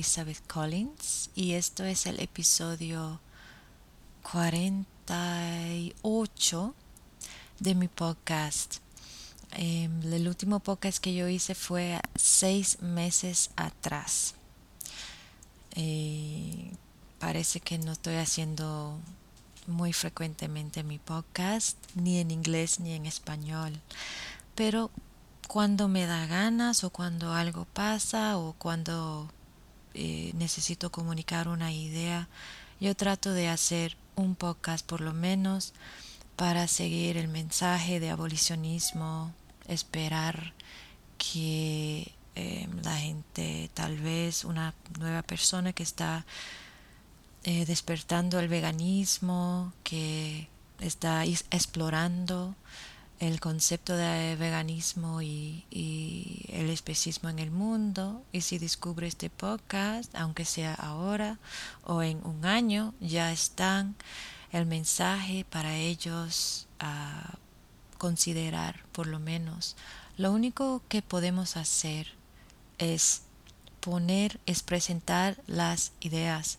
Elizabeth Collins y esto es el episodio 48 de mi podcast. Em, el último podcast que yo hice fue seis meses atrás. Eh, parece que no estoy haciendo muy frecuentemente mi podcast, ni en inglés ni en español. Pero cuando me da ganas o cuando algo pasa o cuando eh, necesito comunicar una idea, yo trato de hacer un podcast por lo menos para seguir el mensaje de abolicionismo, esperar que eh, la gente, tal vez una nueva persona que está eh, despertando el veganismo, que está explorando el concepto de veganismo y, el especismo en el mundo. Y si descubre este podcast, aunque sea ahora o en un año, ya están el mensaje para ellos a considerar, por lo menos. Lo único que podemos hacer es poner, es presentar las ideas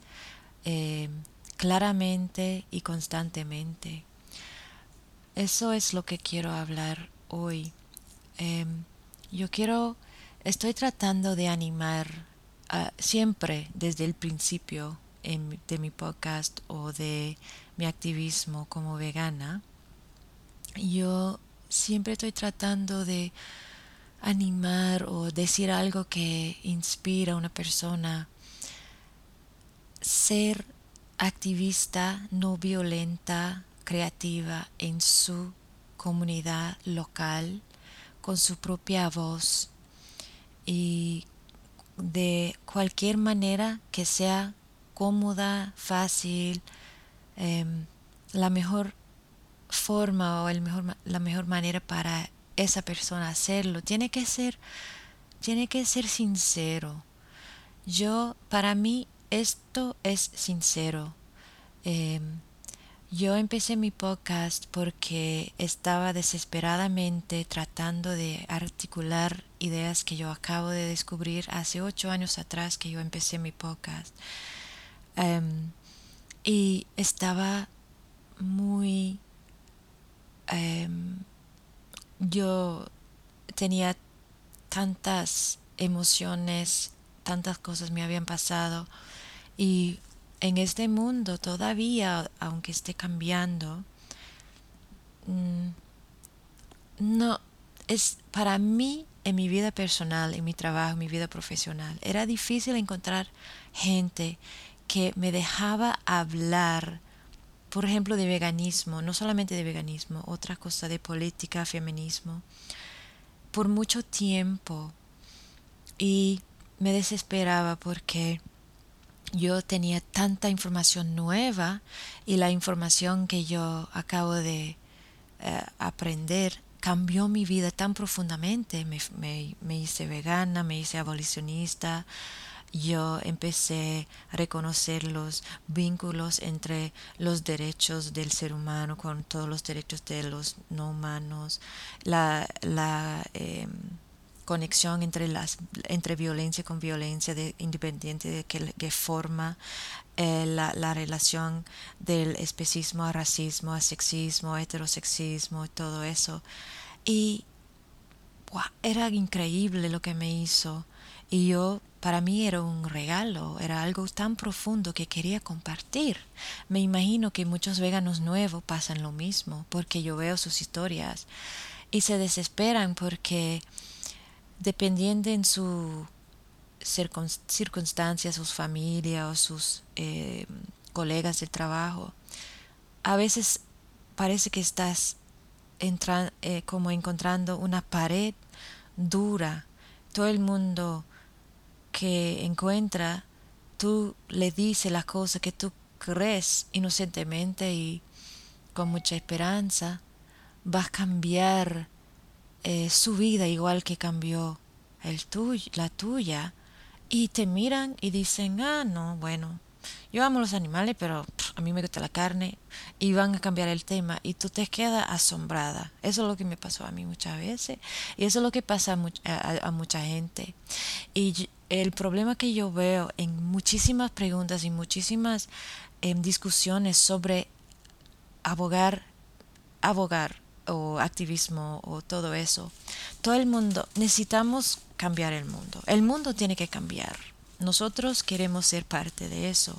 eh, claramente y constantemente eso es lo que quiero hablar hoy. Em, yo quiero, estoy tratando de animar siempre desde el principio de mi podcast o de mi activismo como vegana. Yo siempre estoy tratando de animar o decir algo que inspira a una persona. Ser activista no violenta creativa en su comunidad local con su propia voz y de cualquier manera que sea cómoda, fácil, em, la mejor forma o el mejor, la mejor manera para esa persona hacerlo. Tiene que ser, tiene que ser sincero. Yo, para mí, esto es sincero. Em, yo empecé mi podcast porque estaba desesperadamente tratando de articular ideas que yo acabo de descubrir hace ocho años atrás que yo empecé mi podcast. Em, y estaba muy... Em, yo tenía tantas emociones, tantas cosas me habían pasado y en este mundo todavía, aunque esté cambiando, mm, no es para mí en mi vida personal, en mi trabajo, en mi vida profesional, era difícil encontrar gente que me dejaba hablar, por ejemplo, de veganismo, no solamente de veganismo, otra cosa de política, feminismo, por mucho tiempo. Y me desesperaba porque yo tenía tanta información nueva y la información que yo acabo de eh, aprender cambió mi vida tan profundamente. Me, me, hice vegana, me hice abolicionista. Yo empecé a reconocer los vínculos entre los derechos del ser humano con todos los derechos de los no humanos, la, la em, conexión entre las entre violencia con violencia de, independiente de qué, forma eh, la, la, relación del especismo a racismo a sexismo heterosexismo y todo eso y era increíble lo que me hizo y yo para mí era un regalo, era algo tan profundo que quería compartir. Me imagino que muchos veganos nuevos pasan lo mismo, porque yo veo sus historias y se desesperan porque dependiendo en su circunstancias, sus familias o sus eh, colegas de trabajo, a veces parece que estás eh, como encontrando una pared dura. Todo el mundo que encuentra, tú le dices la cosa que tú crees inocentemente y con mucha esperanza, vas a cambiar eh, su vida igual que cambió el la tuya y te miran y dicen, ah, no, bueno, yo amo los animales, pero a mí me gusta la carne y van a cambiar el tema y tú te quedas asombrada. Eso es lo que me pasó a mí muchas veces y eso es lo que pasa a, mucha gente. Y el problema que yo veo en muchísimas preguntas y muchísimas em, discusiones sobre abogar, abogar o activismo o todo eso, todo el mundo, necesitamos cambiar el mundo. El mundo tiene que cambiar nosotros queremos ser parte de eso.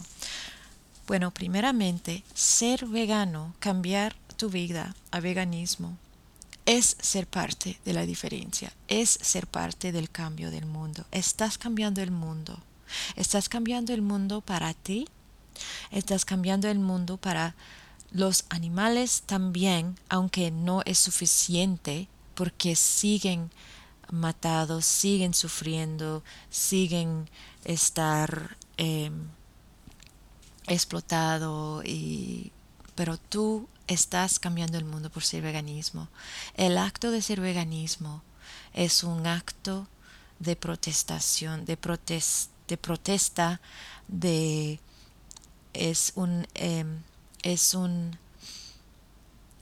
Bueno, primeramente, ser vegano, cambiar tu vida a veganismo, es ser parte de la diferencia, es ser parte del cambio del mundo. Estás cambiando el mundo. Estás cambiando el mundo para ti. Estás cambiando el mundo para los animales también, aunque no es suficiente porque siguen matados, siguen sufriendo, siguen estar em, explotado y pero tú estás cambiando el mundo por ser veganismo. El acto de ser veganismo es un acto de protestación, de, de protesta, de es un em, es un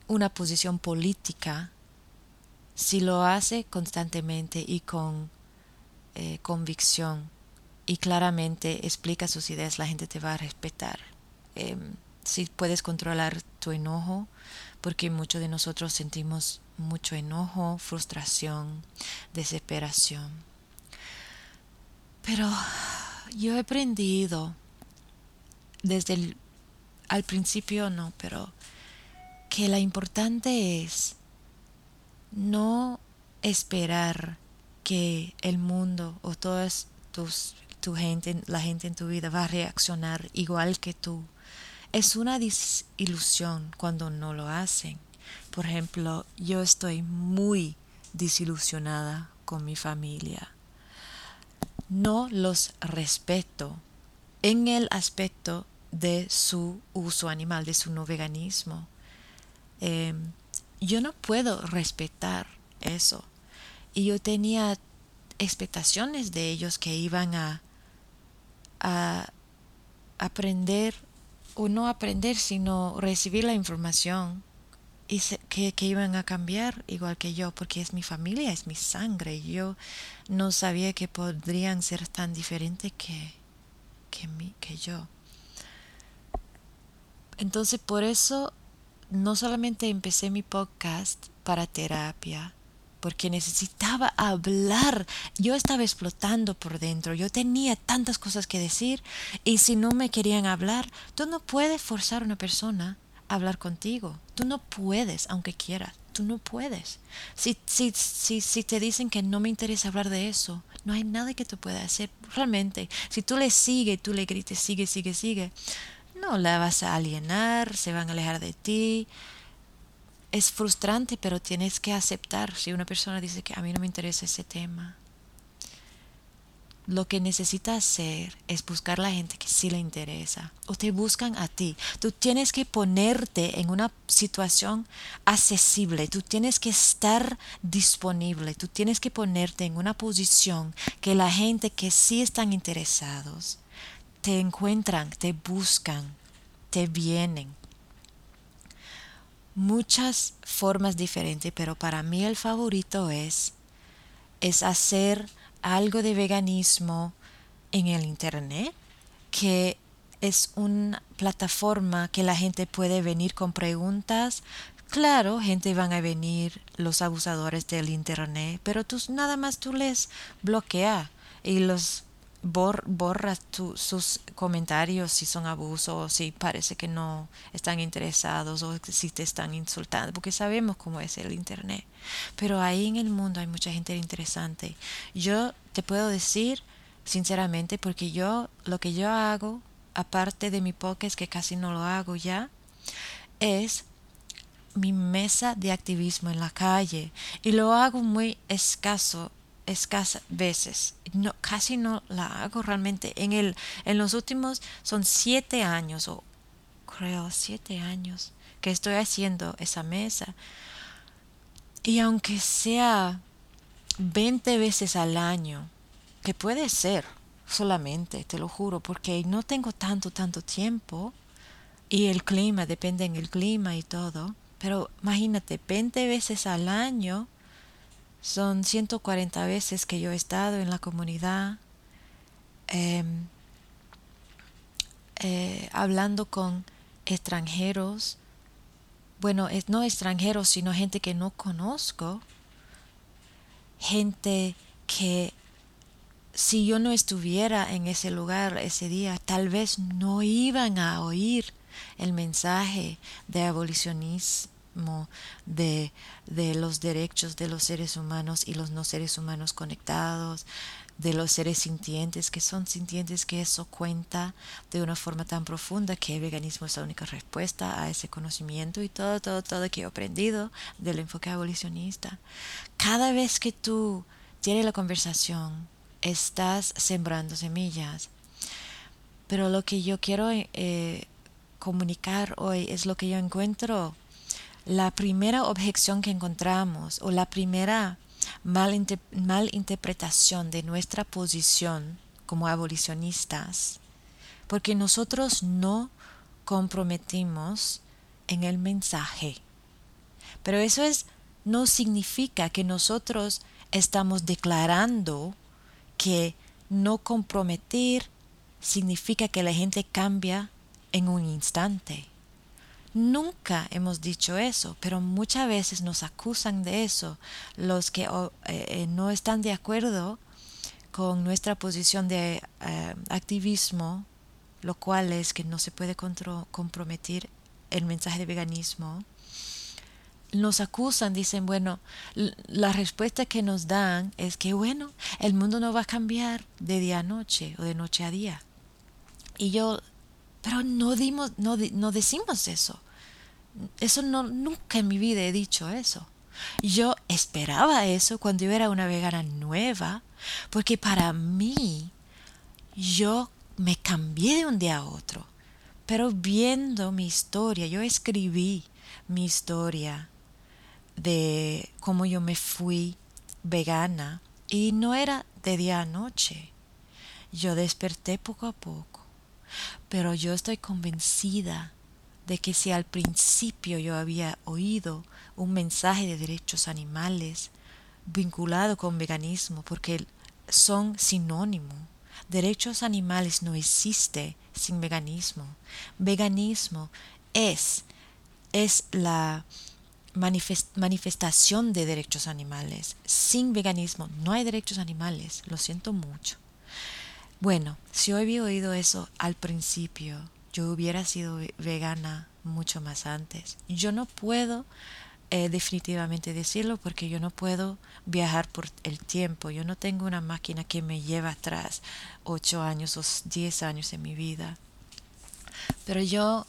una posición política si lo hace constantemente y con eh, convicción y claramente explica sus ideas, la gente te va a respetar. Em, si puedes controlar tu enojo, porque muchos de nosotros sentimos mucho enojo, frustración, desesperación. Pero yo he aprendido desde el al principio no, pero que la importante es no esperar que el mundo o todas tus tu gente, la gente en tu vida va a reaccionar igual que tú. Es una desilusión cuando no lo hacen. Por ejemplo, yo estoy muy desilusionada con mi familia. No los respeto en el aspecto de su uso animal, de su no veganismo. Em, yo no puedo respetar eso. Y yo tenía expectaciones de ellos que iban a a aprender o no aprender, sino recibir la información y que, que, iban a cambiar igual que yo, porque es mi familia, es mi sangre. Yo no sabía que podrían ser tan diferentes que, que, que yo. Entonces por eso no solamente empecé mi podcast para terapia, porque necesitaba hablar. Yo estaba explotando por dentro, yo tenía tantas cosas que decir y si no me querían hablar, tú no puedes forzar a una persona a hablar contigo. Tú no puedes, aunque quieras, tú no puedes. Si, si, si, si te dicen que no me interesa hablar de eso, no hay nada que tú puedas hacer. Realmente, si tú le sigues, tú le grites, sigue, sigue, sigue, no la vas a alienar, se van a alejar de ti es frustrante, pero tienes que aceptar si una persona dice que a mí no me interesa ese tema. Lo que necesitas hacer es buscar la gente que sí le interesa o te buscan a ti. Tú tienes que ponerte en una situación accesible, tú tienes que estar disponible, tú tienes que ponerte en una posición que la gente que sí están interesados te encuentran, te buscan, te vienen muchas formas diferentes, pero para mí el favorito es, es hacer algo de veganismo en el Internet, que es una plataforma que la gente puede venir con preguntas. Claro, gente van a venir los abusadores del Internet, pero tú nada más tú les bloquea y los borra sus comentarios si son abusos o si parece que no están interesados o si te están insultando, porque sabemos cómo es el Internet. Pero ahí en el mundo hay mucha gente interesante. Yo te puedo decir sinceramente, porque yo lo que yo hago, aparte de mi podcast, que casi no lo hago ya, es mi mesa de activismo en la calle y lo hago muy escaso escasas veces. Casi no la hago realmente. En, el, en los últimos son siete años, o creo siete años, que estoy haciendo esa mesa. Y aunque sea 20 veces al año, que puede ser, solamente, te lo juro, porque no tengo tanto, tanto tiempo y el clima, depende en el clima y todo. Pero imagínate, 20 veces al año son 140 veces que yo he estado en la comunidad em, eh, hablando con extranjeros, bueno, no extranjeros, sino gente que no conozco, gente que si yo no estuviera en ese lugar ese día, tal vez no iban a oír el mensaje de abolicionismo, de, de, los derechos de los seres humanos y los no seres humanos conectados, de los seres sintientes, que son sintientes, que eso cuenta de una forma tan profunda que el veganismo es la única respuesta a ese conocimiento y todo, todo, todo que he aprendido del enfoque abolicionista. Cada vez que tú tienes la conversación, estás sembrando semillas. Pero lo que yo quiero eh, comunicar hoy es lo que yo encuentro. La primera objeción que encontramos o la primera mal, interpretación de nuestra posición como abolicionistas, porque nosotros no comprometimos en el mensaje. Pero eso es, no significa que nosotros estamos declarando que no comprometer significa que la gente cambia en un instante. Nunca hemos dicho eso, pero muchas veces nos acusan de eso los que eh, eh, no están de acuerdo con nuestra posición de eh, activismo, lo cual es que no se puede comprometer el mensaje de veganismo. Nos acusan, dicen, bueno, la respuesta que nos dan es que, bueno, el mundo no va a cambiar de día a noche o de noche a día. Y yo pero no, dimos, no, no decimos eso. Eso no, nunca en mi vida he dicho eso. Yo esperaba eso cuando yo era una vegana nueva, porque para mí yo me cambié de un día a otro. Pero viendo mi historia, yo escribí mi historia de cómo yo me fui vegana y no era de día a noche. Yo desperté poco a poco pero yo estoy convencida de que si al principio yo había oído un mensaje de derechos animales vinculado con veganismo, porque son sinónimo, derechos animales no existe sin veganismo. Veganismo es, es la manifestación de derechos animales. Sin veganismo no hay derechos animales, lo siento mucho. Bueno, si había oído eso al principio, yo hubiera sido vegana mucho más antes. Yo no puedo eh, definitivamente decirlo porque yo no puedo viajar por el tiempo. Yo no tengo una máquina que me lleva atrás ocho años o diez años en mi vida. Pero yo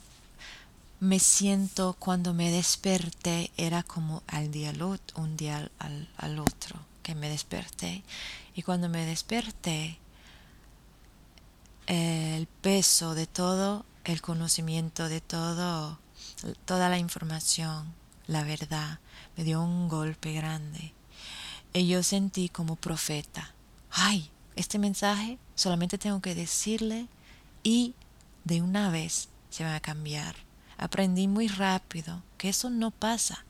me siento cuando me desperté, era como al día un día al otro que me desperté. Y cuando me desperté, el peso de todo el conocimiento, de todo, toda la información, la verdad, me dio un golpe grande. Y yo sentí como profeta, ay, este mensaje solamente tengo que decirle y de una vez se va a cambiar. Aprendí muy rápido que eso no pasa.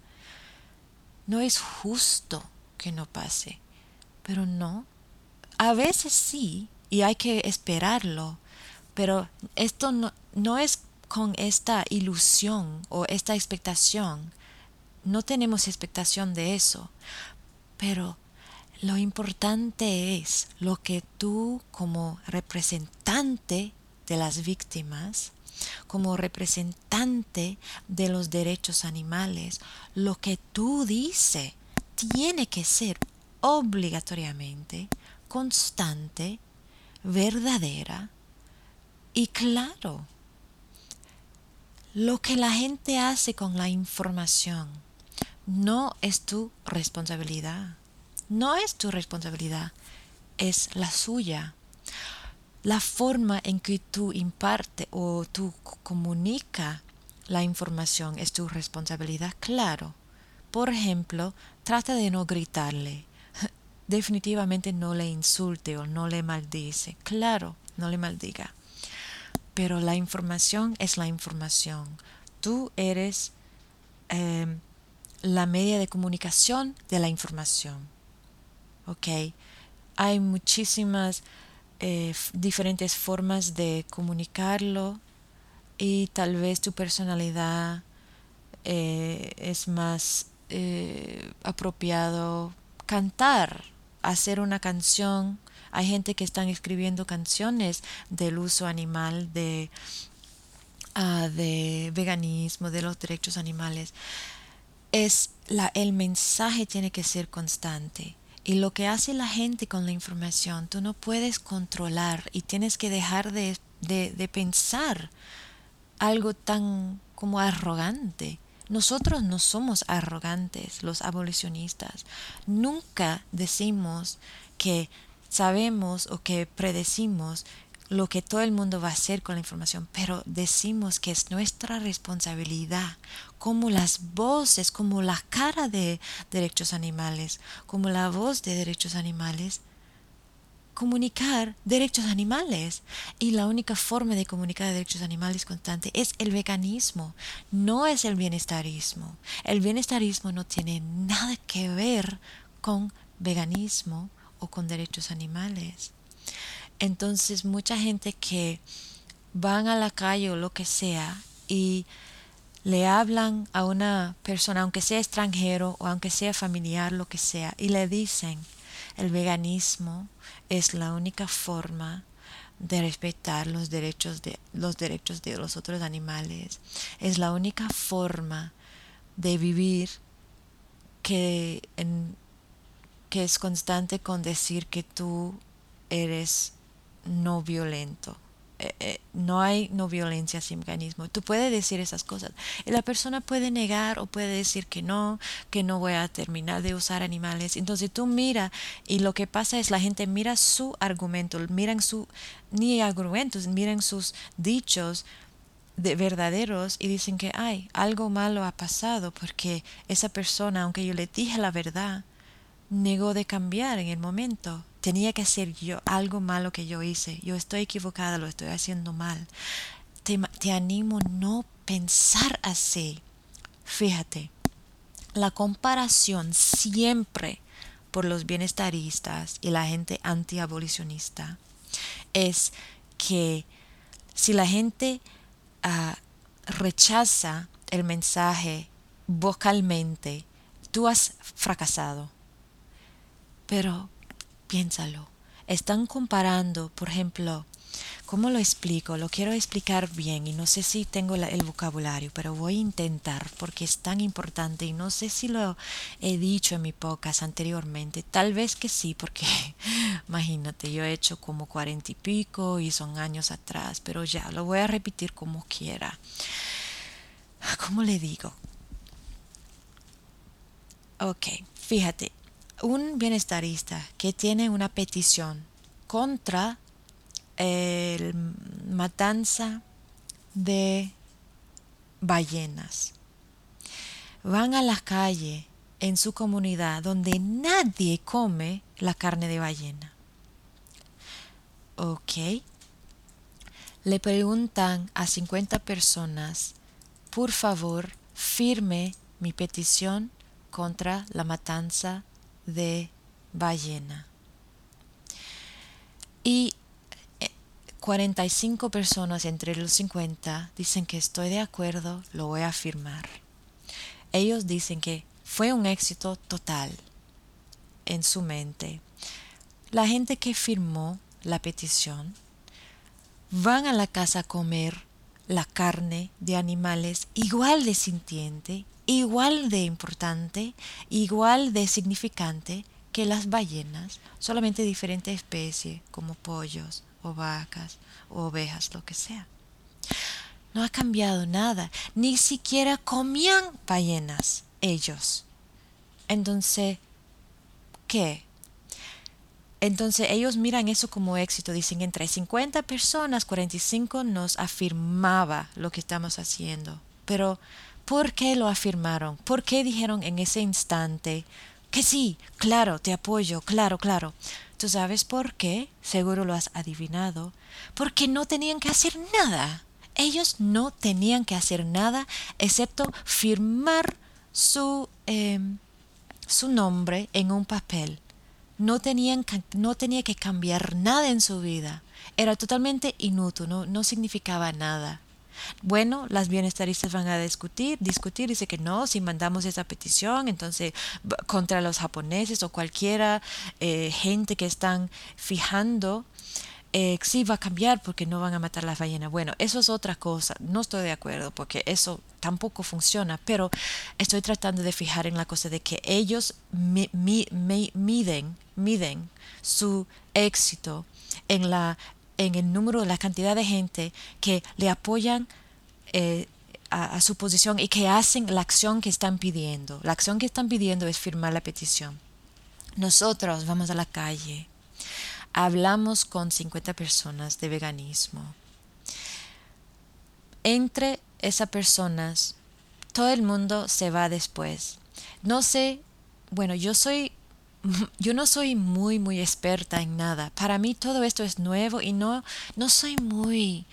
No es justo que no pase, pero no. A veces sí, y hay que esperarlo. Pero esto no, no es con esta ilusión o esta expectación. No tenemos expectación de eso. Pero lo importante es lo que tú como representante de las víctimas, como representante de los derechos animales, lo que tú dices tiene que ser obligatoriamente constante verdadera y claro. Lo que la gente hace con la información no es tu responsabilidad. No es tu responsabilidad, es la suya. La forma en que tú imparte o tú comunica la información es tu responsabilidad, claro. Por ejemplo, trata de no gritarle definitivamente no le insulte o no le maldice. Claro, no le maldiga. Pero la información es la información. Tú eres em, la media de comunicación de la información. ¿Ok? Hay muchísimas eh, diferentes formas de comunicarlo y tal vez tu personalidad eh, es más eh, apropiado cantar, hacer una canción. Hay gente que están escribiendo canciones del uso animal, de, ah, de veganismo, de los derechos animales. Es la, el mensaje tiene que ser constante. Y lo que hace la gente con la información, tú no puedes controlar y tienes que dejar de, de pensar algo tan como arrogante. Nosotros no somos arrogantes, los abolicionistas. Nunca decimos que sabemos o que predecimos lo que todo el mundo va a hacer con la información, pero decimos que es nuestra responsabilidad, como las voces, como la cara de derechos animales, como la voz de derechos animales, comunicar derechos animales. Y la única forma de comunicar derechos animales constante es el veganismo, no es el bienestarismo. El bienestarismo no tiene nada que ver con veganismo o con derechos animales. Entonces mucha gente que van a la calle o lo que sea y le hablan a una persona, aunque sea extranjero o aunque sea familiar, lo que sea, y le dicen, el veganismo es la única forma de respetar los derechos de los derechos de los otros animales. Es la única forma de vivir que, que es constante con decir que tú eres no violento. Eh, eh, no hay no violencia sin mecanismo. Tú puedes decir esas cosas. Y la persona puede negar o puede decir que no, que no voy a terminar de usar animales. Entonces tú mira y lo que pasa es la gente mira su argumento, miran su, ni argumentos, miran sus dichos de verdaderos y dicen que hay algo malo ha pasado porque esa persona, aunque yo le dije la verdad, negó de cambiar en el momento tenía que ser yo algo malo que yo hice. Yo estoy equivocada, lo estoy haciendo mal. Te, animo no pensar así. Fíjate, la comparación siempre por los bienestaristas y la gente antiabolicionista es que si la gente ah, rechaza el mensaje vocalmente, tú has fracasado. Pero Piénsalo. Están comparando, por ejemplo, ¿cómo lo explico? Lo quiero explicar bien y no sé si tengo el vocabulario, pero voy a intentar porque es tan importante y no sé si lo he dicho en mi podcast anteriormente. Tal vez que sí, porque imagínate, yo he hecho como cuarenta y pico y son años atrás, pero ya lo voy a repetir como quiera. ¿Cómo le digo? Ok, fíjate, un bienestarista que tiene una petición contra el matanza de ballenas. Van a la calle en su comunidad donde nadie come la carne de ballena. Ok. Le preguntan a 50 personas, por favor, firme mi petición contra la matanza de ballena. Y 45 eh, personas entre los 50 dicen que estoy de acuerdo, lo voy a afirmar. Ellos dicen que fue un éxito total en su mente. La gente que firmó la petición van a la casa a comer la carne de animales igual de sintiente igual de importante, igual de significante que las ballenas, solamente diferentes especies como pollos o vacas o ovejas, lo que sea. No ha cambiado nada, ni siquiera comían ballenas ellos. Entonces, ¿qué? Entonces ellos miran eso como éxito, dicen entre 50 personas, 45 nos afirmaba lo que estamos haciendo. Pero ¿Por qué lo afirmaron? ¿Por qué dijeron en ese instante, que sí, claro, te apoyo, claro, claro. ¿Tú sabes por qué? Seguro lo has adivinado. Porque no tenían que hacer nada. Ellos no tenían que hacer nada excepto firmar su, em, su nombre en un papel. No, tenían, no tenía que cambiar nada en su vida. Era totalmente inútil, no, no significaba nada. Bueno, las bienestaristas van a discutir, discutir, dice que no, si mandamos esa petición, entonces contra los japoneses o cualquiera eh, gente que están fijando eh, sí va a cambiar porque no van a matar las ballenas. Bueno, eso es otra cosa. No estoy de acuerdo porque eso tampoco funciona, pero estoy tratando de fijar en la cosa de que ellos miden, miden su éxito en la en el número, la cantidad de gente que le apoyan eh, a, su posición y que hacen la acción que están pidiendo. La acción que están pidiendo es firmar la petición. Nosotros vamos a la calle, hablamos con 50 personas de veganismo. Entre esas personas, todo el mundo se va después. No sé, bueno, yo soy yo no soy muy, muy experta en nada. Para mí todo esto es nuevo y no, no soy muy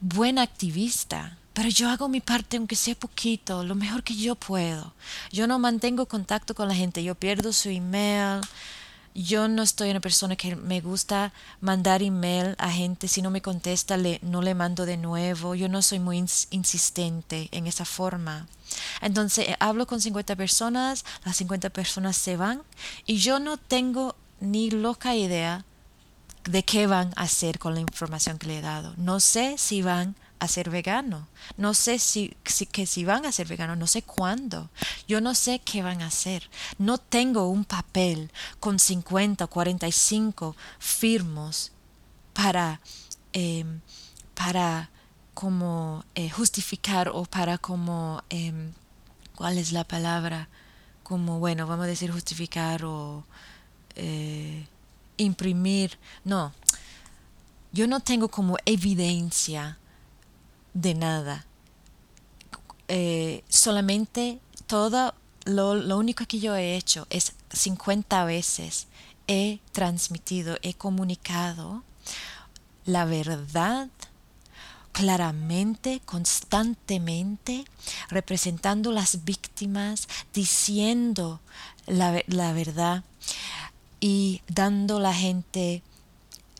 buena activista. Pero yo hago mi parte, aunque sea poquito, lo mejor que yo puedo. Yo no mantengo contacto con la gente, yo pierdo su email, yo no estoy una persona que me gusta mandar email a gente, si no me contesta le, no le mando de nuevo, yo no soy muy insistente en esa forma. Entonces eh, hablo con 50 personas, las 50 personas se van y yo no tengo ni loca idea de qué van a hacer con la información que le he dado. No sé si van a ser vegano. No sé si, que si van a ser veganos, no sé cuándo. Yo no sé qué van a hacer. No tengo un papel con 50 o 45 firmos para, em, para como eh, justificar o para como, em, ¿cuál es la palabra? Como, bueno, vamos a decir justificar o eh, imprimir. No, yo no tengo como evidencia de nada. Eh, solamente todo lo, lo único que yo he hecho es 50 veces he transmitido, he comunicado la verdad claramente, constantemente, representando las víctimas, diciendo la, la verdad y dando a la gente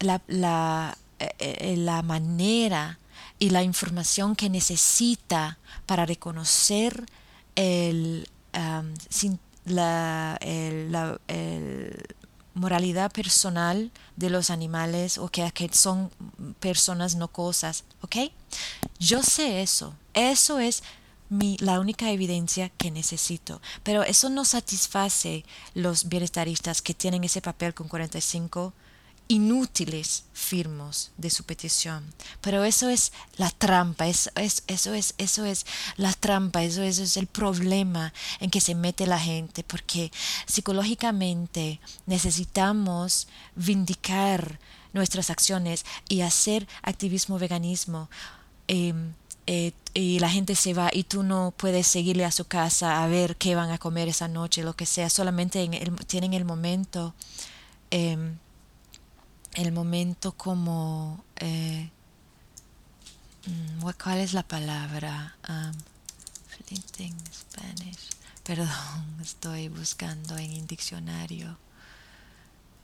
la, la, eh, eh, la manera y la información que necesita para reconocer el, la, moralidad personal de los animales o que, que, son personas no cosas, ¿ok? Yo sé eso, eso es mi, la única evidencia que necesito, pero eso no satisface los bienestaristas que tienen ese papel con 45 inútiles firmos de su petición. Pero eso es la trampa, eso es, eso es, eso es la trampa, eso, eso es el problema en que se mete la gente, porque psicológicamente necesitamos vindicar nuestras acciones y hacer activismo veganismo. Em, eh, y la gente se va y tú no puedes seguirle a su casa a ver qué van a comer esa noche, lo que sea, solamente en tienen el momento em, el momento como eh, mm, ¿cuál es la palabra? Um, Spanish. Perdón, estoy buscando en el diccionario.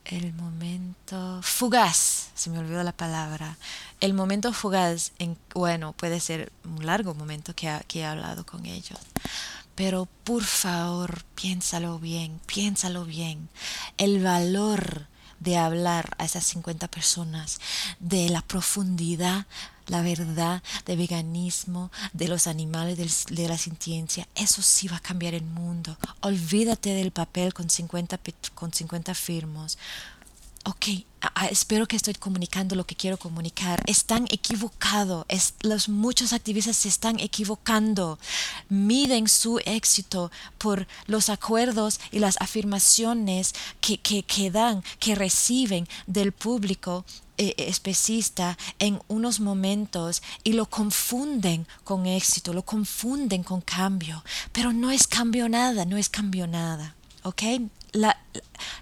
El momento fugaz, se me olvidó la palabra. El momento fugaz, en, bueno, puede ser un largo momento que, que he hablado con ellos. Pero por favor, piénsalo bien, piénsalo bien. El valor de hablar a esas 50 personas de la profundidad, la verdad de veganismo, de los animales, de la sintiencia. Eso sí va a cambiar el mundo. Olvídate del papel con 50, con 50 firmos ok, espero que estoy comunicando lo que quiero comunicar. Están equivocados. los muchos activistas se están equivocando. Miden su éxito por los acuerdos y las afirmaciones que, que, dan, que reciben del público eh, especista en unos momentos y lo confunden con éxito, lo confunden con cambio. Pero no es cambio nada, no es cambio nada. ¿ok? La,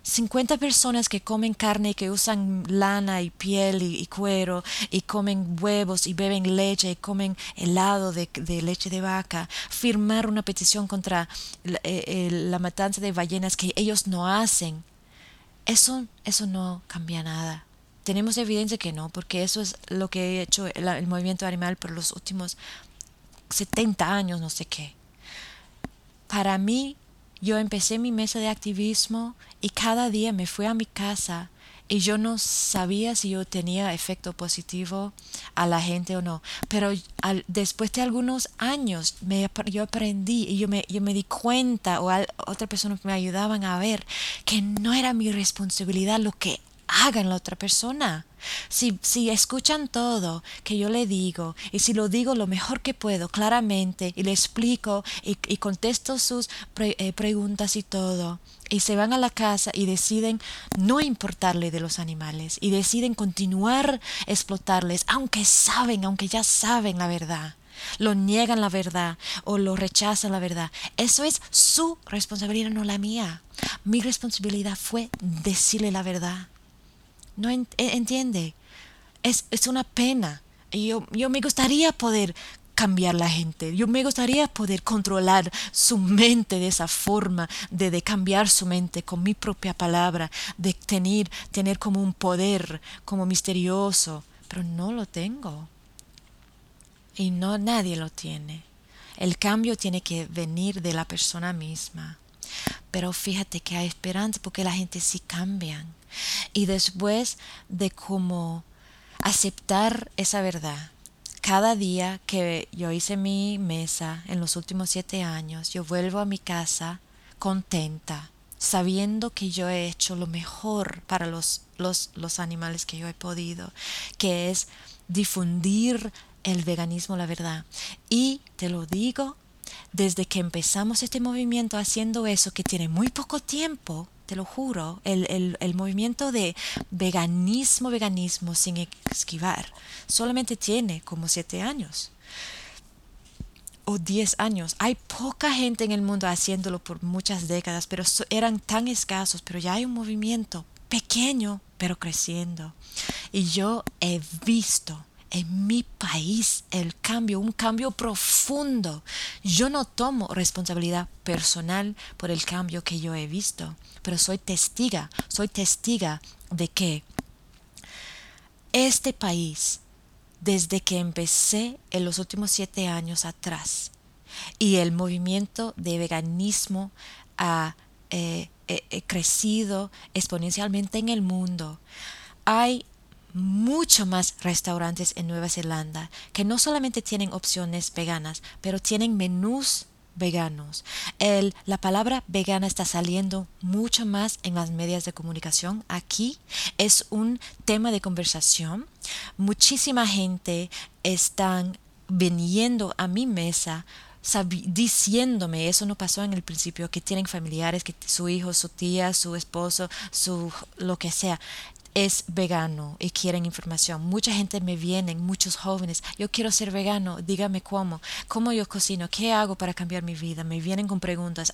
50 personas que comen carne y que usan lana y piel y, cuero y comen huevos y beben leche y comen helado de, leche de vaca, firmar una petición contra eh, la, matanza de ballenas que ellos no hacen, eso, eso no cambia nada. Tenemos evidencia que no, porque eso es lo que ha hecho el movimiento animal por los últimos 70 años, no sé qué. Para mí, yo empecé mi mesa de activismo y cada día me fui a mi casa y yo no sabía si yo tenía efecto positivo a la gente o no. Pero después de algunos años me, yo aprendí y yo me, yo me di cuenta o otras personas me ayudaban a ver que no era mi responsabilidad lo que hagan la otra persona. Si, si escuchan todo que yo le digo y si lo digo lo mejor que puedo claramente y le explico y, contesto sus eh, preguntas y todo y se van a la casa y deciden no importarle de los animales y deciden continuar explotarles aunque saben, aunque ya saben la verdad lo niegan la verdad o lo rechazan la verdad. Eso es su responsabilidad, no la mía. Mi responsabilidad fue decirle la verdad. No e, entiende. Es, es, una pena. Yo, yo me gustaría poder cambiar la gente. Yo me gustaría poder controlar su mente de esa forma, de, de, cambiar su mente con mi propia palabra, de tener, tener como un poder, como misterioso, pero no lo tengo. Y no nadie lo tiene. El cambio tiene que venir de la persona misma. Pero fíjate que hay esperanza porque la gente sí cambia. Y después de cómo aceptar esa verdad, cada día que yo hice mi mesa en los últimos siete años, yo vuelvo a mi casa contenta, sabiendo que yo he hecho lo mejor para los, los, los animales que yo he podido, que es difundir el veganismo, la verdad. Y te lo digo, desde que empezamos este movimiento haciendo eso, que tiene muy poco tiempo, te lo juro, el, el, movimiento de veganismo, veganismo sin esquivar, solamente tiene como siete años o diez años. Hay poca gente en el mundo haciéndolo por muchas décadas, pero eran tan escasos, pero ya hay un movimiento pequeño, pero creciendo. Y yo he visto en mi país el cambio, un cambio profundo. Yo no tomo responsabilidad personal por el cambio que yo he visto, pero soy testiga, soy testiga de que este país, desde que empecé en los últimos siete años atrás, y el movimiento de veganismo ha eh, crecido exponencialmente en el mundo, hay mucho más restaurantes en Nueva Zelanda que no solamente tienen opciones veganas, pero tienen menús veganos. El, la palabra vegana está saliendo mucho más en las medias de comunicación. Aquí es un tema de conversación. Muchísima gente están viniendo a mi mesa diciéndome, eso no pasó en el principio, que tienen familiares, que su hijo, su tía, su esposo, su lo que sea, es vegano y quieren información. Mucha gente me viene, muchos jóvenes, yo quiero ser vegano, dígame cómo, cómo yo cocino, qué hago para cambiar mi vida. Me vienen con preguntas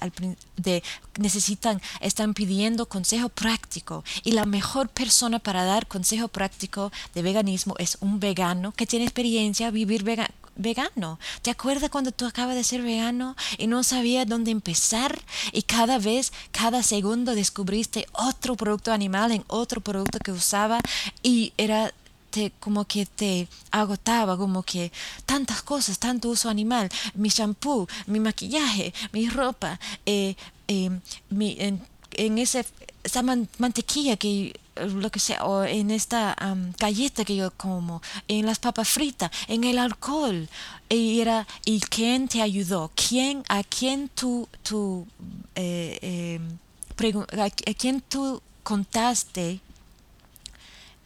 de necesitan, están pidiendo consejo práctico y la mejor persona para dar consejo práctico de veganismo es un vegano que tiene experiencia vivir vegano vegano. ¿Te acuerdas cuando tú acabas de ser vegano y no sabías dónde empezar? Y cada vez, cada segundo descubriste otro producto animal en otro producto que usaba y era te, como que te agotaba, como que tantas cosas, tanto uso animal, mi shampoo, mi maquillaje, mi ropa, eh, eh, mi, en, en ese, esa mantequilla que lo que sea, o en esta galleta que yo como, en las papas fritas, en el alcohol. Y era, ¿y quién te ayudó? ¿Quién, a quién tú, tú eh, em, quién tú contaste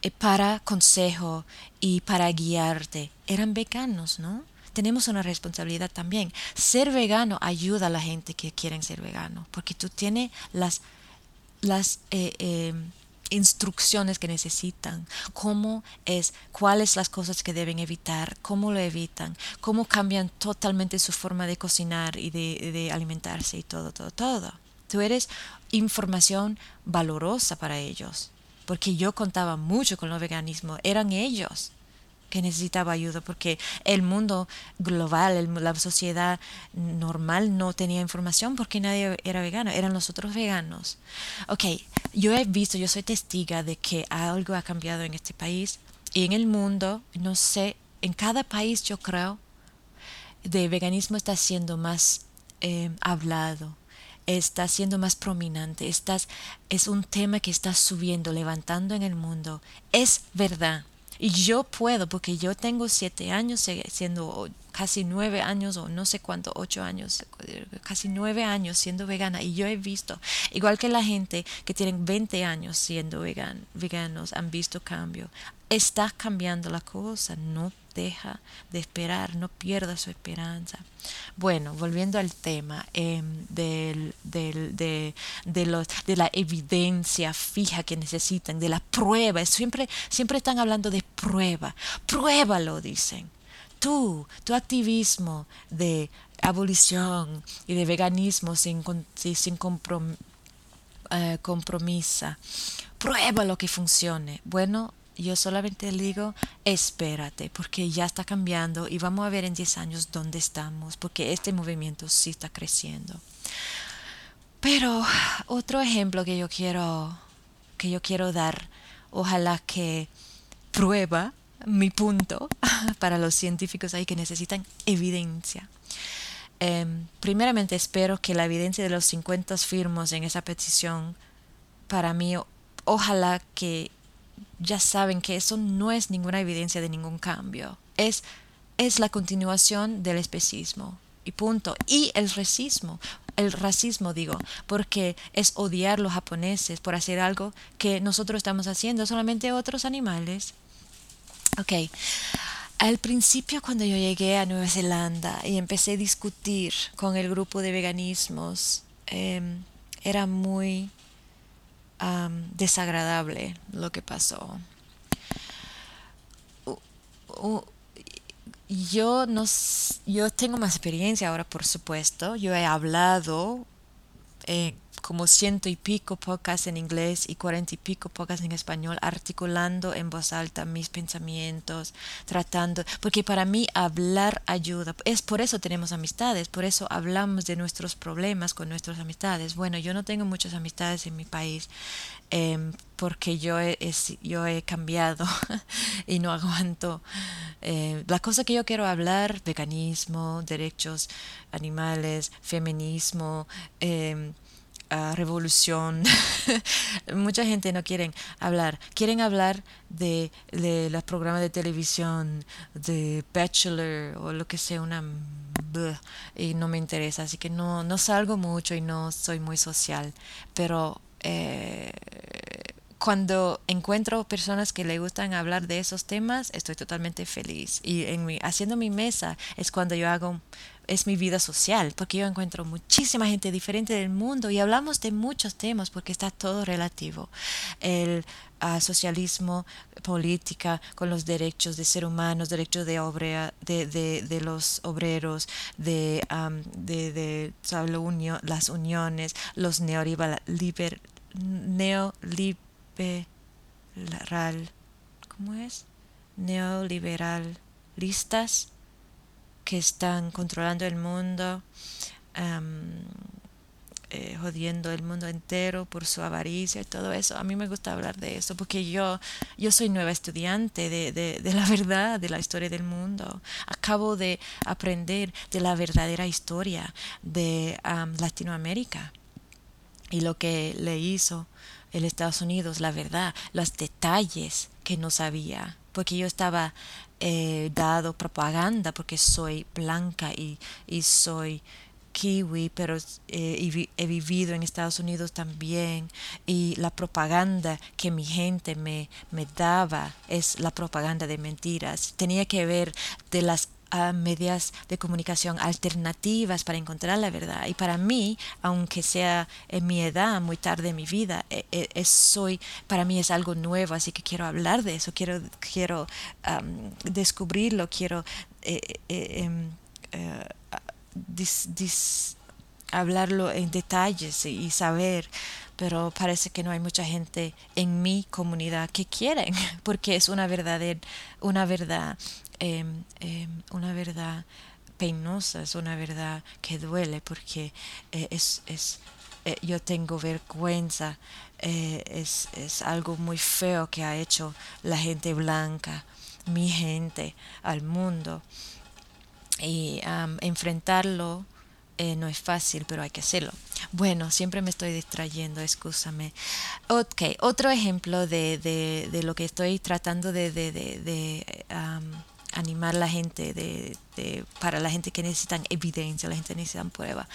eh, para consejo y para guiarte? Eran veganos, ¿no? tenemos una responsabilidad también. Ser vegano ayuda a la gente que quieren ser vegano, porque tú tienes las, las eh, em, instrucciones que necesitan, cómo es, cuáles las cosas que deben evitar, cómo lo evitan, cómo cambian totalmente su forma de cocinar y de, alimentarse y todo, todo, todo. tú eres información valorosa para ellos. Porque yo contaba mucho con los veganismo, eran ellos que necesitaba ayuda porque el mundo global, la sociedad normal no tenía información porque nadie era vegano, eran los otros veganos. Ok, yo he visto, yo soy testiga de que algo ha cambiado en este país y en el mundo, no sé, en cada país yo creo, de veganismo está siendo más eh, hablado, está siendo más prominente, estás, es un tema que está subiendo, levantando en el mundo. Es verdad. Y yo puedo, porque yo tengo siete años, siendo casi nueve años o no sé cuánto, ocho años, casi nueve años siendo vegana. Y yo he visto, igual que la gente que tienen 20 años siendo vegan, veganos, han visto cambio. Está cambiando la cosa, no deja de esperar, no pierda su esperanza. Bueno, volviendo al tema em, del, del, de, de, los, de la evidencia fija que necesitan, de la prueba, siempre, siempre están hablando de prueba, pruébalo, dicen. Tú, tu activismo de abolición y de veganismo sin, sin comprom, eh, compromiso, prueba lo que funcione. Bueno, yo solamente digo, espérate, porque ya está cambiando y vamos a ver en 10 años dónde estamos, porque este movimiento sí está creciendo. Pero otro ejemplo que yo quiero, que yo quiero dar, ojalá que prueba mi punto para los científicos ahí que necesitan evidencia. Em, primeramente espero que la evidencia de los 50 firmos en esa petición, para mí, ojalá que ya saben que eso no es ninguna evidencia de ningún cambio. Es, es la continuación del especismo. Y punto. Y el racismo. El racismo, digo, porque es odiar a los japoneses por hacer algo que nosotros estamos haciendo, solamente otros animales. Ok. Al principio cuando yo llegué a Nueva Zelanda y empecé a discutir con el grupo de veganismos, em, era muy desagradable lo que pasó. yo no yo tengo más experiencia ahora por supuesto yo he hablado eh, como ciento y pico podcasts en inglés y cuarenta y pico podcasts en español, articulando en voz alta mis pensamientos, tratando, porque para mí hablar ayuda. Es por eso tenemos amistades, por eso hablamos de nuestros problemas con nuestras amistades. Bueno, yo no tengo muchas amistades en mi país. Em, porque yo he, yo he cambiado y no aguanto. Eh, la cosa que yo quiero hablar, veganismo, derechos animales, feminismo, eh, revolución. Mucha gente no quieren hablar. Quieren hablar de, de los programas de televisión, de Bachelor o lo que sea, una... y no me interesa. Así que no, no salgo mucho y no soy muy social. Pero... Eh, cuando encuentro personas que le gustan hablar de esos temas, estoy totalmente feliz. Y en mi, haciendo mi mesa es cuando yo hago es mi vida social, porque yo encuentro muchísima gente diferente del mundo y hablamos de muchos temas porque está todo relativo. El ah, socialismo, política, con los derechos de ser humanos, derechos de, obra, de, de, los obreros, de, de, de las uniones, los neoliberal, ¿cómo es? Neoliberalistas que están controlando el mundo, eh, jodiendo el mundo entero por su avaricia y todo eso. A mí me gusta hablar de eso porque yo, yo soy nueva estudiante de, de, de la verdad, de la historia del mundo. Acabo de aprender de la verdadera historia de Latinoamérica y lo que le hizo el Estados Unidos, la verdad, los detalles que no sabía, porque yo estaba he dado propaganda porque soy blanca y, y soy kiwi, pero eh, he vivido en Estados Unidos también y la propaganda que mi gente me, me daba es la propaganda de mentiras. Tenía que ver de las a medias de comunicación alternativas para encontrar la verdad. Y para mí, aunque sea en mi edad, muy tarde en mi vida, e, e, soy, para mí es algo nuevo, así que quiero hablar de eso, quiero, quiero descubrirlo, quiero eh, eh, em, eh, hablarlo en detalles y, saber, pero parece que no hay mucha gente en mi comunidad que quieren, porque es una verdad, una verdad, em, em, una verdad penosa, es una verdad que duele, porque eh, es, es eh, yo tengo vergüenza, eh, es, es algo muy feo que ha hecho la gente blanca, mi gente, al mundo. Y enfrentarlo eh, no es fácil, pero hay que hacerlo. Bueno, siempre me estoy distrayendo, escúchame. Ok, otro ejemplo de, de, de lo que estoy tratando de, de animar a la gente, de, para la gente que necesitan evidencia, la gente que necesitan prueba.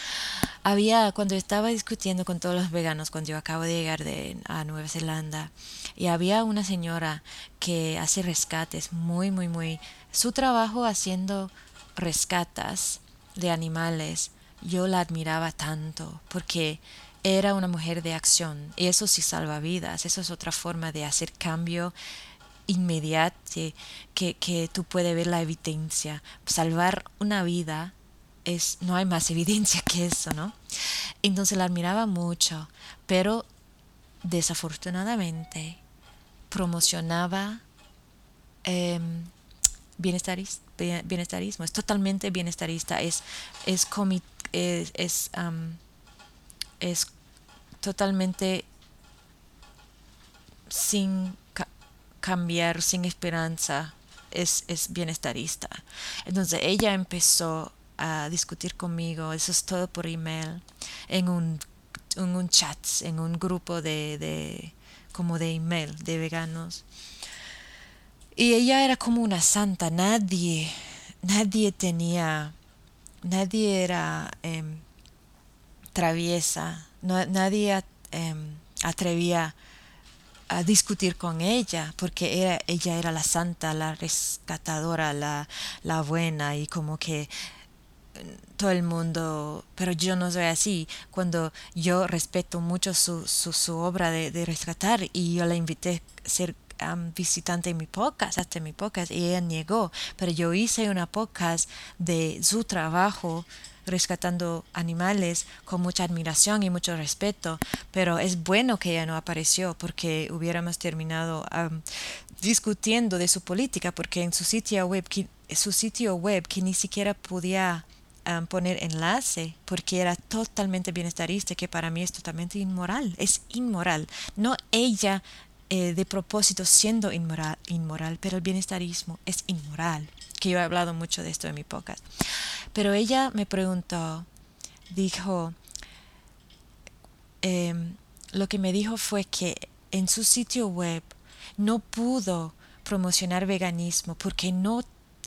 Había, cuando estaba discutiendo con todos los veganos, cuando yo acabo de llegar de, a Nueva Zelanda, y había una señora que hace rescates muy, muy, muy... Su trabajo haciendo rescatas de animales yo la admiraba tanto porque era una mujer de acción y eso sí salva vidas, eso es otra forma de hacer cambio inmediato que, que tú puedes ver la evidencia. Salvar una vida es, no hay más evidencia que eso, ¿no? Entonces la admiraba mucho, pero desafortunadamente promocionaba eh, bienestarismo, es totalmente bienestarista, es, es, es, es, totalmente sin cambiar, sin esperanza, es, es bienestarista. Entonces ella empezó a discutir conmigo, eso es todo por email, en un, un chat, en un grupo de, de como de email de veganos. Y ella era como una santa, nadie, nadie tenía nadie era em, traviesa, nadie em, atrevía a discutir con ella porque ella era la santa, la rescatadora, la, la buena y como que todo el mundo, pero yo no soy así. Cuando yo respeto mucho su, su, su obra de, de, rescatar y yo la invité a ser visitante en mi podcast, hasta mi podcast, y ella negó, pero yo hice una podcast de su trabajo rescatando animales con mucha admiración y mucho respeto, pero es bueno que ella no apareció porque hubiéramos terminado discutiendo de su política, porque en su sitio web, su sitio web que ni siquiera podía poner enlace porque era totalmente bienestarista que para mí es totalmente inmoral es inmoral. No ella eh, de propósito siendo inmoral, inmoral, pero el bienestarismo es inmoral, que yo he hablado mucho de esto en mi podcast. Pero ella me preguntó, dijo, em, lo que me dijo fue que en su sitio web no pudo promocionar veganismo porque no,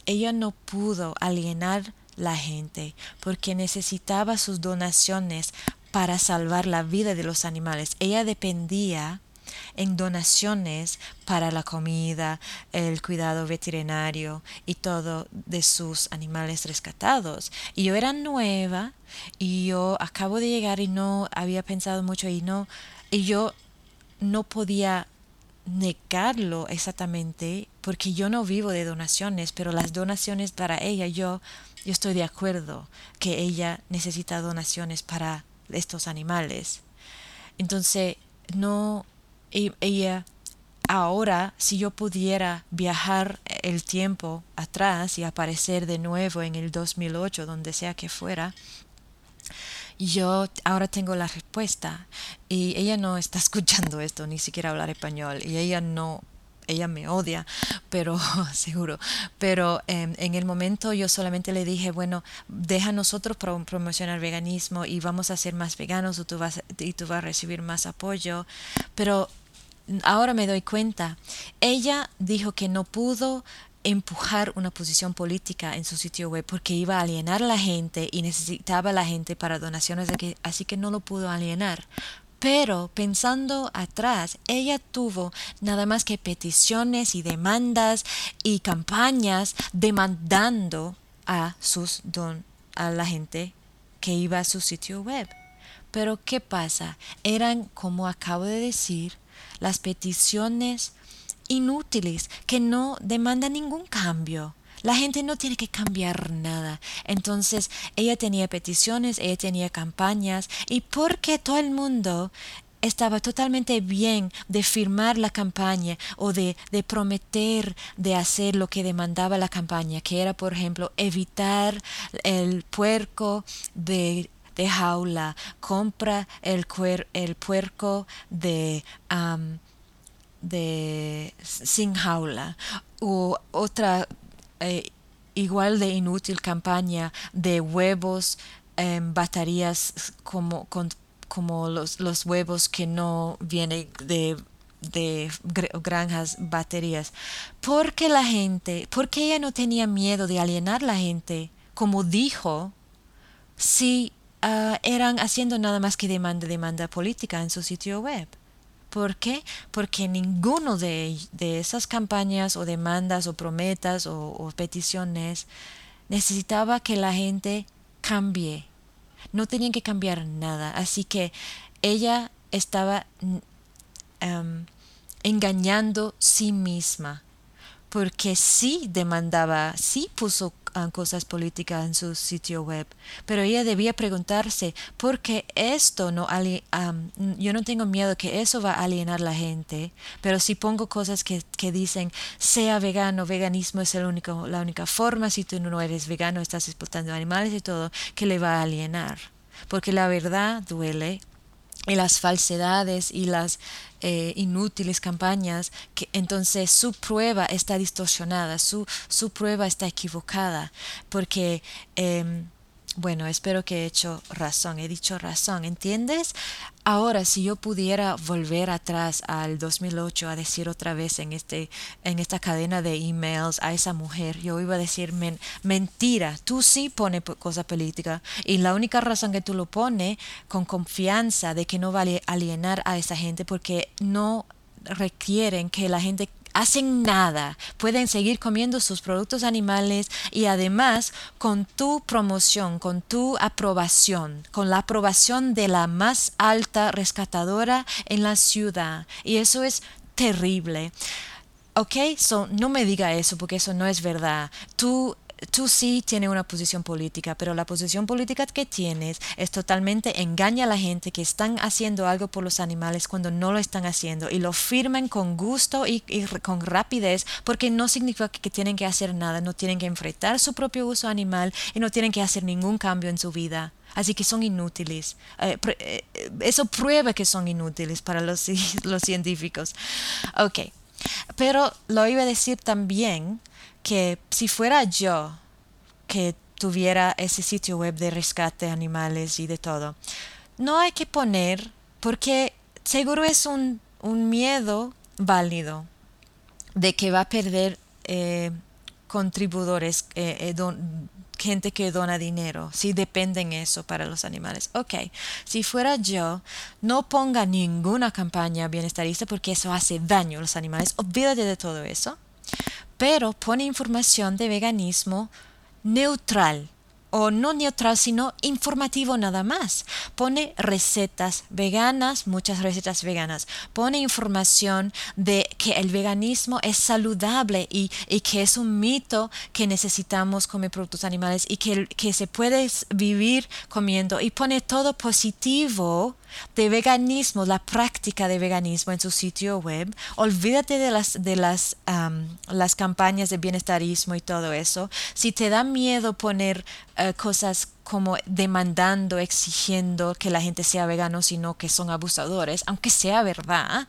ella no pudo alienar la gente porque necesitaba sus donaciones para salvar la vida de los animales. Ella dependía en donaciones para la comida, el cuidado veterinario y todo de sus animales rescatados. Y yo era nueva y yo acabo de llegar y no había pensado mucho y no y yo no podía negarlo exactamente porque yo no vivo de donaciones, pero las donaciones para ella yo yo estoy de acuerdo que ella necesita donaciones para estos animales. Entonces, no y ella ahora si yo pudiera viajar el tiempo atrás y aparecer de nuevo en el 2008 donde sea que fuera yo ahora tengo la respuesta y ella no está escuchando esto ni siquiera hablar español y ella no ella me odia, pero seguro. Pero em, en el momento yo solamente le dije, bueno, deja nosotros promocionar veganismo y vamos a ser más veganos tú vas, y tú vas a recibir más apoyo. Pero ahora me doy cuenta, ella dijo que no pudo empujar una posición política en su sitio web porque iba a alienar a la gente y necesitaba a la gente para donaciones, así que no lo pudo alienar. Pero pensando atrás, ella tuvo nada más que peticiones y demandas y campañas demandando a sus don a la gente que iba a su sitio web. Pero ¿qué pasa? Eran, como acabo de decir, las peticiones inútiles que no demandan ningún cambio. La gente no tiene que cambiar nada. Entonces, ella tenía peticiones, ella tenía campañas, y porque todo el mundo estaba totalmente bien de firmar la campaña o de, de, prometer de hacer lo que demandaba la campaña, que era, por ejemplo, evitar el puerco de, de jaula, compra el, el puerco de, de sin jaula, u otra eh, igual de inútil campaña de huevos en baterías como, como los, los huevos que no vienen de de granjas baterías. Porque la gente porque ella no tenía miedo de alienar la gente como dijo si ah, eran haciendo nada más que demanda demanda política en su sitio web ¿Por qué? Porque ninguno de, de esas campañas o demandas o prometas o, peticiones necesitaba que la gente cambie. No tenían que cambiar nada. Así que ella estaba um, engañando sí misma. Porque sí demandaba, sí puso cosas políticas en su sitio web. Pero ella debía preguntarse, ¿por qué esto no yo no tengo miedo que eso va a alienar la gente, pero si pongo cosas que, que dicen, sea vegano, veganismo es el único, la única forma, si tú no eres vegano, estás explotando animales y todo, que le va a alienar. Porque la verdad duele y las falsedades y las eh, inútiles campañas, que entonces su prueba está distorsionada, su, su prueba está equivocada, porque em, bueno, espero que he hecho razón, he dicho razón, ¿entiendes? Ahora, si yo pudiera volver atrás al 2008 a decir otra vez en, este, en esta cadena de emails a esa mujer, yo iba a decir, mentira, tú sí pones cosa política y la única razón que tú lo pones con confianza de que no vale alienar a esa gente porque no requieren que la gente hacen nada, pueden seguir comiendo sus productos animales y además con tu promoción, con tu aprobación, con la aprobación de la más alta rescatadora en la ciudad. Y eso es terrible. ¿Ok? So, no me diga eso porque eso no es verdad. Tú tú sí tienes una posición política, pero la posición política que tienes es totalmente engaña a la gente que están haciendo algo por los animales cuando no lo están haciendo y lo firman con gusto y, con rapidez porque no significa que tienen que hacer nada, no tienen que enfrentar su propio uso animal y no tienen que hacer ningún cambio en su vida. Así que son inútiles. Eh, eh, eso prueba que son inútiles para los, los científicos. Ok. Pero lo iba a decir también que si fuera yo que tuviera ese sitio web de rescate de animales y de todo, no hay que poner, porque seguro es un, un miedo válido de que va a perder eh, contribuidores, eh, eh, gente que dona dinero, si dependen eso para los animales. Ok, si fuera yo, no ponga ninguna campaña bienestarista porque eso hace daño a los animales. Olvídate de todo eso pero pone información de veganismo neutral o no neutral, sino informativo nada más. Pone recetas veganas, muchas recetas veganas. Pone información de que el veganismo es saludable y, que es un mito que necesitamos comer productos animales y que, que se puede vivir comiendo. Y pone todo positivo de veganismo, la práctica de veganismo en su sitio web. Olvídate de las, de las, las campañas de bienestarismo y todo eso. Si te da miedo poner eh, cosas como demandando, exigiendo que la gente sea vegano, sino que son abusadores, aunque sea verdad,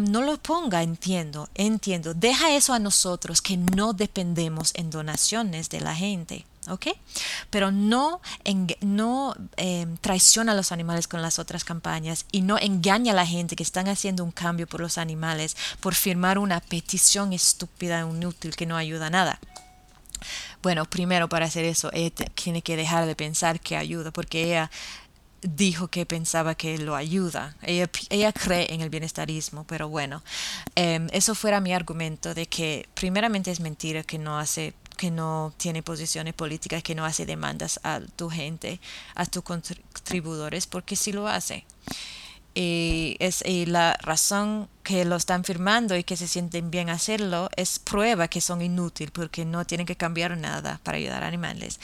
no lo ponga, entiendo, entiendo. Deja eso a nosotros que no dependemos en donaciones de la gente. ¿Ok? Pero no, no em, traiciona a los animales con las otras campañas y no engaña a la gente que están haciendo un cambio por los animales por firmar una petición estúpida, inútil, que no ayuda a nada. Bueno, primero para hacer eso, ella tiene que dejar de pensar que ayuda, porque ella dijo que pensaba que lo ayuda. Ella, ella cree en el bienestarismo, pero bueno, em, eso fuera mi argumento de que primeramente es mentira que no hace que no tiene posiciones políticas, que no hace demandas a tu gente, a tus contribuidores, porque sí lo hace. y, es, y la razón que lo están firmando y que se sienten bien hacerlo es prueba que son inútiles porque no tienen que cambiar nada para ayudar a animales.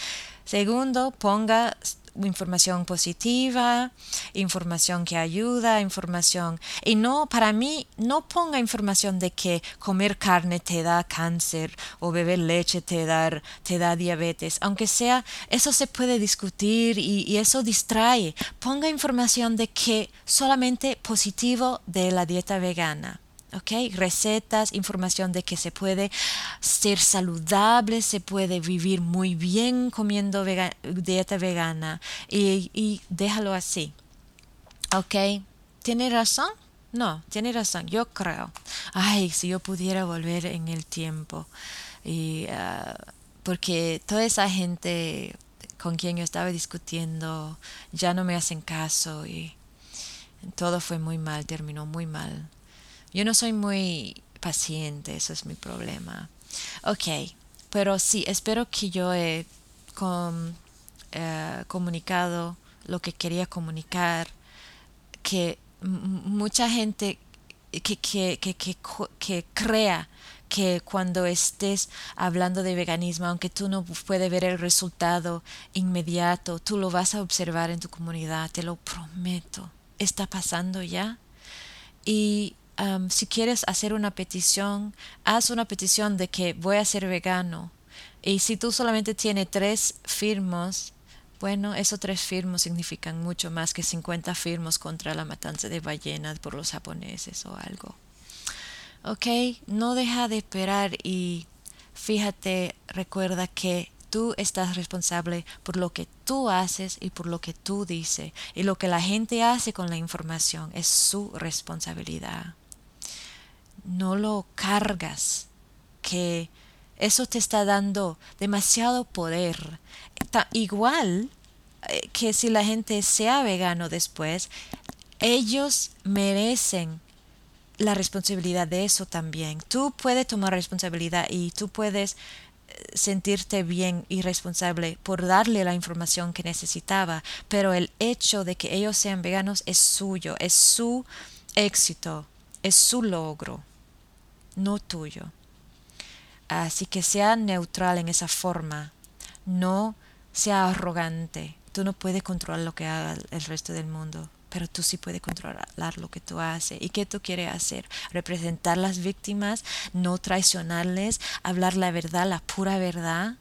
Segundo, ponga información positiva, información que ayuda, información. Y no, para mí, no ponga información de que comer carne te da cáncer o beber leche te da, te da diabetes. Aunque sea, eso se puede discutir y, y eso distrae. Ponga información de que solamente positivo de la dieta vegana. ¿Ok? Recetas, información de que se puede ser saludable, se puede vivir muy bien comiendo dieta vegana y, déjalo así, ¿ok? ¿Tiene razón? No, tiene razón, yo creo. Ay, si yo pudiera volver en el tiempo. Y, ah, porque toda esa gente con quien yo estaba discutiendo ya no me hacen caso y todo fue muy mal, terminó muy mal. Yo no soy muy paciente, eso es mi problema. Ok, pero sí, espero que yo he eh, comunicado lo que quería comunicar, que mucha gente que, que, que, que, crea que cuando estés hablando de veganismo, aunque tú no puedes ver el resultado inmediato, tú lo vas a observar en tu comunidad, te lo prometo. Está pasando ya. Y si quieres hacer una petición, haz una petición de que voy a ser vegano. Y si tú solamente tienes tres firmos, bueno, esos tres firmos significan mucho más que 50 firmos contra la matanza de ballenas por los japoneses o algo. Ok, no deja de esperar y fíjate, recuerda que Tú estás responsable por lo que tú haces y por lo que tú dices. Y lo que la gente hace con la información es su responsabilidad no lo cargas, que eso te está dando demasiado poder. igual eh, que si la gente sea vegano después, ellos merecen la responsabilidad de eso también. Tú puedes tomar responsabilidad y tú puedes eh, sentirte bien y responsable por darle la información que necesitaba, pero el hecho de que ellos sean veganos es suyo, es su éxito, es su logro no tuyo. Así que sea neutral en esa forma, no sea arrogante. Tú no puedes controlar lo que haga el resto del mundo, pero tú sí puedes controlar lo que tú haces. ¿Y qué tú quieres hacer? Representar las víctimas, no traicionarles, hablar la verdad, la pura verdad,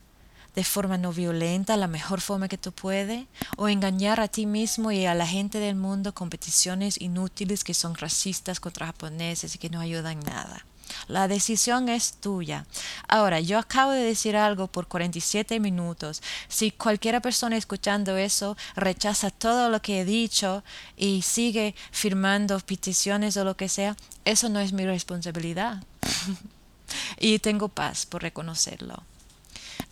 de forma no violenta, la mejor forma que tú puedes, o engañar a ti mismo y a la gente del mundo con peticiones inútiles que son racistas contra japoneses y que no ayudan nada. La decisión es tuya. Ahora, yo acabo de decir algo por 47 minutos. Si cualquier persona escuchando eso rechaza todo lo que he dicho y sigue firmando peticiones o lo que sea, eso no es mi responsabilidad. y tengo paz por reconocerlo.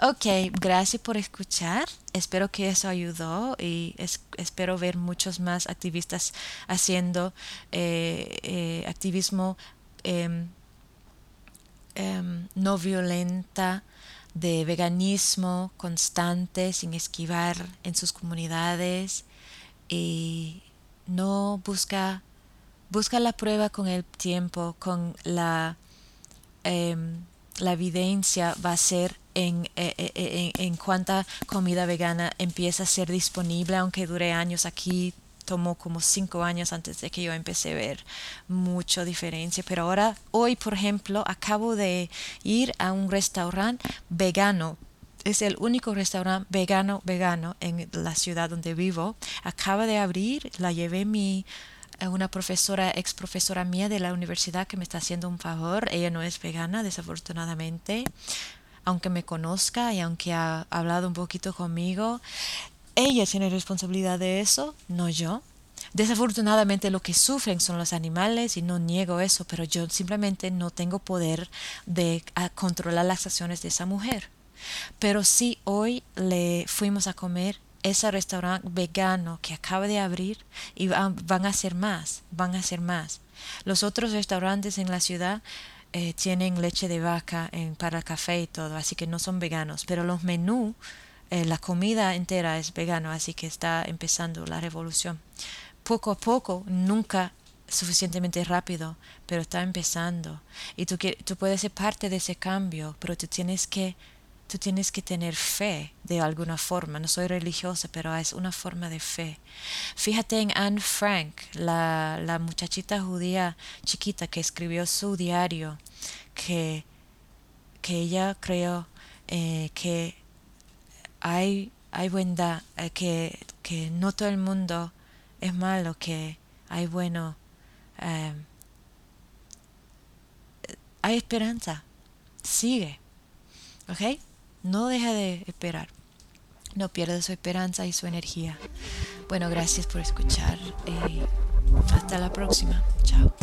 Ok, gracias por escuchar. Espero que eso ayudó y espero ver muchos más activistas haciendo eh, eh, activismo em, Em, no violenta, de veganismo constante, sin esquivar en sus comunidades y no busca, busca la prueba con el tiempo, con la, em, la evidencia va a ser en, e, e, e, en, en cuánta comida vegana empieza a ser disponible, aunque dure años aquí tomó como cinco años antes de que yo empecé a ver mucha diferencia. Pero ahora, hoy, por ejemplo, acabo de ir a un restaurante vegano. Es el único restaurante vegano, vegano en la ciudad donde vivo. Acaba de abrir, la llevé mi una profesora, ex profesora mía de la universidad que me está haciendo un favor. Ella no es vegana, desafortunadamente, aunque me conozca y aunque ha hablado un poquito conmigo ella tiene responsabilidad de eso, no yo. Desafortunadamente lo que sufren son los animales y no niego eso, pero yo simplemente no tengo poder de controlar las acciones de esa mujer. Pero sí hoy le fuimos a comer ese restaurante vegano que acaba de abrir y van, a hacer más, van a hacer más. Los otros restaurantes en la ciudad eh, tienen leche de vaca en, para café y todo, así que no son veganos, pero los menús eh, la comida entera es vegano, así que está empezando la revolución. poco a poco, nunca suficientemente rápido, pero está empezando. Y tú, tú puedes ser parte de ese cambio, pero tú tienes que tú tienes que tener fe de alguna forma. No soy religiosa, pero es una forma de fe. Fíjate en Anne Frank, la, la muchachita judía chiquita que escribió su diario, que, que ella creó eh, que hay, hay bondad, eh, que, que no todo el mundo es malo, que hay bueno. Eh, hay esperanza. Sigue. ¿Ok? No deja de esperar. No pierda su esperanza y su energía. Bueno, gracias por escuchar. hasta la próxima. Chao.